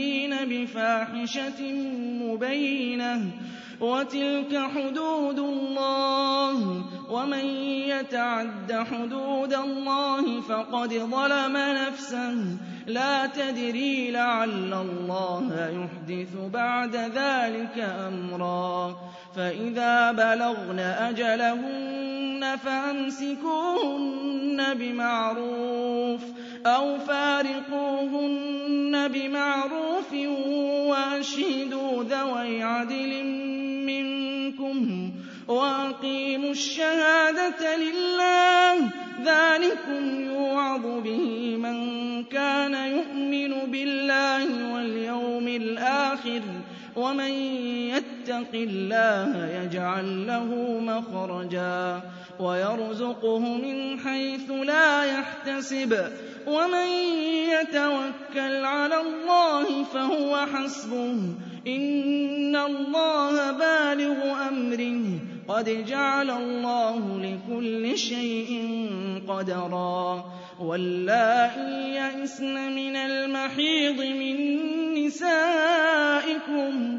يأتين بفاحشة مبينة وتلك حدود الله ومن يتعد حدود الله فقد ظلم نفسه لا تدري لعل الله يحدث بعد ذلك أمرا فإذا بلغن أجلهن فأمسكوهن بمعروف أو فارقوهن بمعروف وأشهدوا ذوي عدل منكم وأقيموا الشهادة لله. ذلكم يوعظ به من كان يؤمن بالله واليوم الآخر. ومن يتق الله يجعل له مخرجا. ويرزقه من حيث لا يحتسب. ومن يتوكل على الله فهو حسبه. إن الله بالغ أمره. قد جعل الله لكل شيء قدرا. واللائي يئسن من المحيض من نسائكم.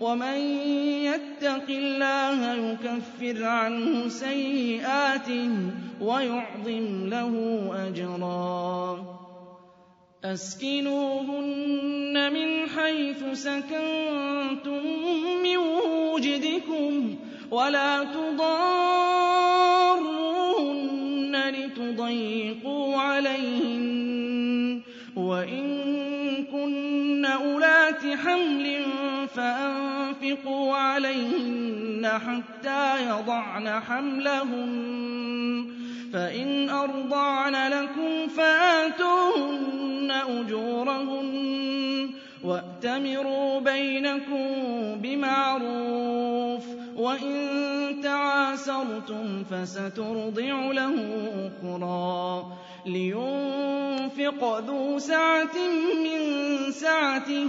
ومن يتق الله يكفر عنه سيئاته ويعظم له أجرا. أسكنوهن من حيث سكنتم من وجدكم ولا تضاروهن لتضيقوا عليهن. وإن كن أولات حمل فأنفقوا عليهن حتى يضعن حملهن فإن أرضعن لكم فآتوهن أجورهن وأتمروا بينكم بمعروف وإن تعاسرتم فسترضع له أخرى لينفق ذو سعة من سعته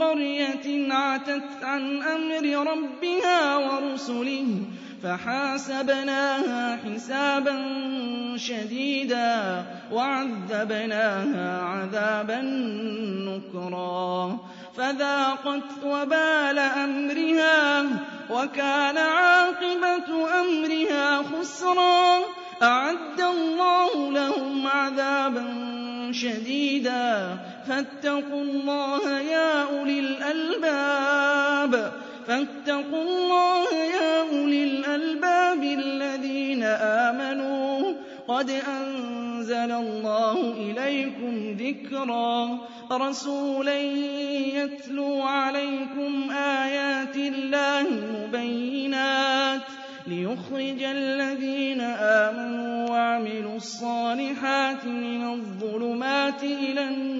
قرية عتت عن أمر ربها ورسله فحاسبناها حسابا شديدا وعذبناها عذابا نكرا فذاقت وبال أمرها وكان عاقبة أمرها خسرا أعد الله لهم عذابا شديدا فاتقوا الله يا أولي الألباب. فاتقوا الله يا أولي الألباب الذين آمنوا. قد أنزل الله إليكم ذكرا. رسولا يتلو عليكم آيات الله مبينات. ليخرج الذين آمنوا وعملوا الصالحات من الظلمات إلى النور.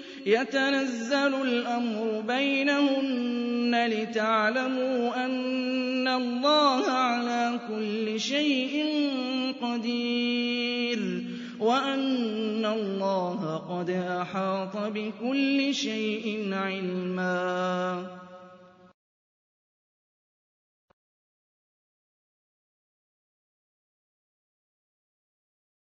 يَتَنَزَّلُ الْأَمْرُ بَيْنَهُنَّ لِتَعْلَمُوا أَنَّ اللَّهَ عَلَىٰ كُلِّ شَيْءٍ قَدِيرٌ وَأَنَّ اللَّهَ قَدْ أَحَاطَ بِكُلِّ شَيْءٍ عِلْمًا